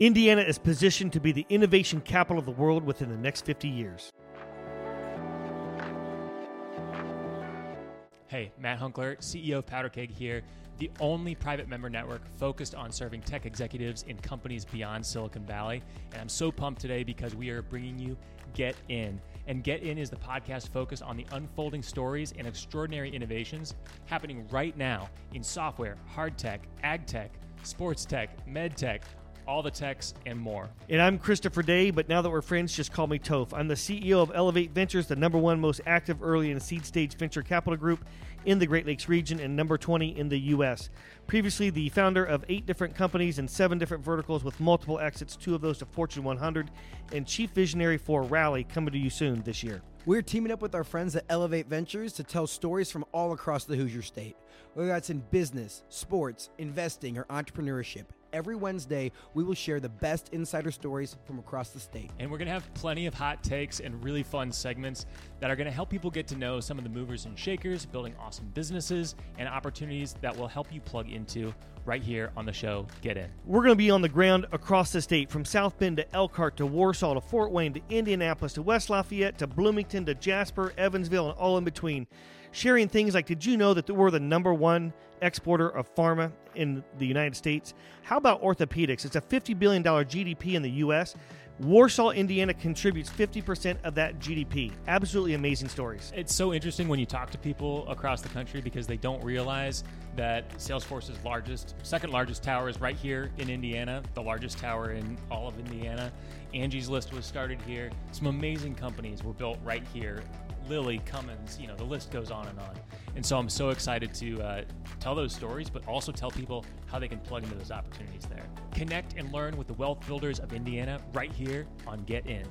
Indiana is positioned to be the innovation capital of the world within the next 50 years. Hey, Matt Hunckler, CEO of PowderKeg here, the only private member network focused on serving tech executives in companies beyond Silicon Valley. And I'm so pumped today because we are bringing you Get In. And Get In is the podcast focused on the unfolding stories and extraordinary innovations happening right now in software, hard tech, ag tech, sports tech, med tech, all the techs, and more. And I'm Christopher Day, but now that we're friends, just call me Toph. I'm the CEO of Elevate Ventures, the number one most active early and seed stage venture capital group in the Great Lakes region and number 20 in the U.S. Previously, the founder of eight different companies and seven different verticals with multiple exits, two of those to Fortune 100, and chief visionary for Rally, coming to you soon this year. We're teaming up with our friends at Elevate Ventures to tell stories from all across the Hoosier State, whether that's in business, sports, investing, or entrepreneurship. Every Wednesday, we will share the best insider stories from across the state. And we're going to have plenty of hot takes and really fun segments that are going to help people get to know some of the movers and shakers, building awesome businesses and opportunities that will help you plug into right here on the show Get In. We're going to be on the ground across the state from South Bend to Elkhart to Warsaw to Fort Wayne to Indianapolis to West Lafayette to Bloomington to Jasper, Evansville, and all in between sharing things like did you know that we're the number one exporter of pharma in the United States? How about orthopedics? It's a $50 billion GDP in the U.S. Warsaw, Indiana contributes 50% of that GDP. Absolutely amazing stories. It's so interesting when you talk to people across the country because they don't realize that Salesforce's largest, second largest tower is right here in Indiana, the largest tower in all of Indiana. Angie's List was started here. Some amazing companies were built right here Lilly, Cummins, you know, the list goes on and on. And so I'm so excited to uh, tell those stories, but also tell people how they can plug into those opportunities there. Connect and learn with the wealth builders of Indiana right here on Get In.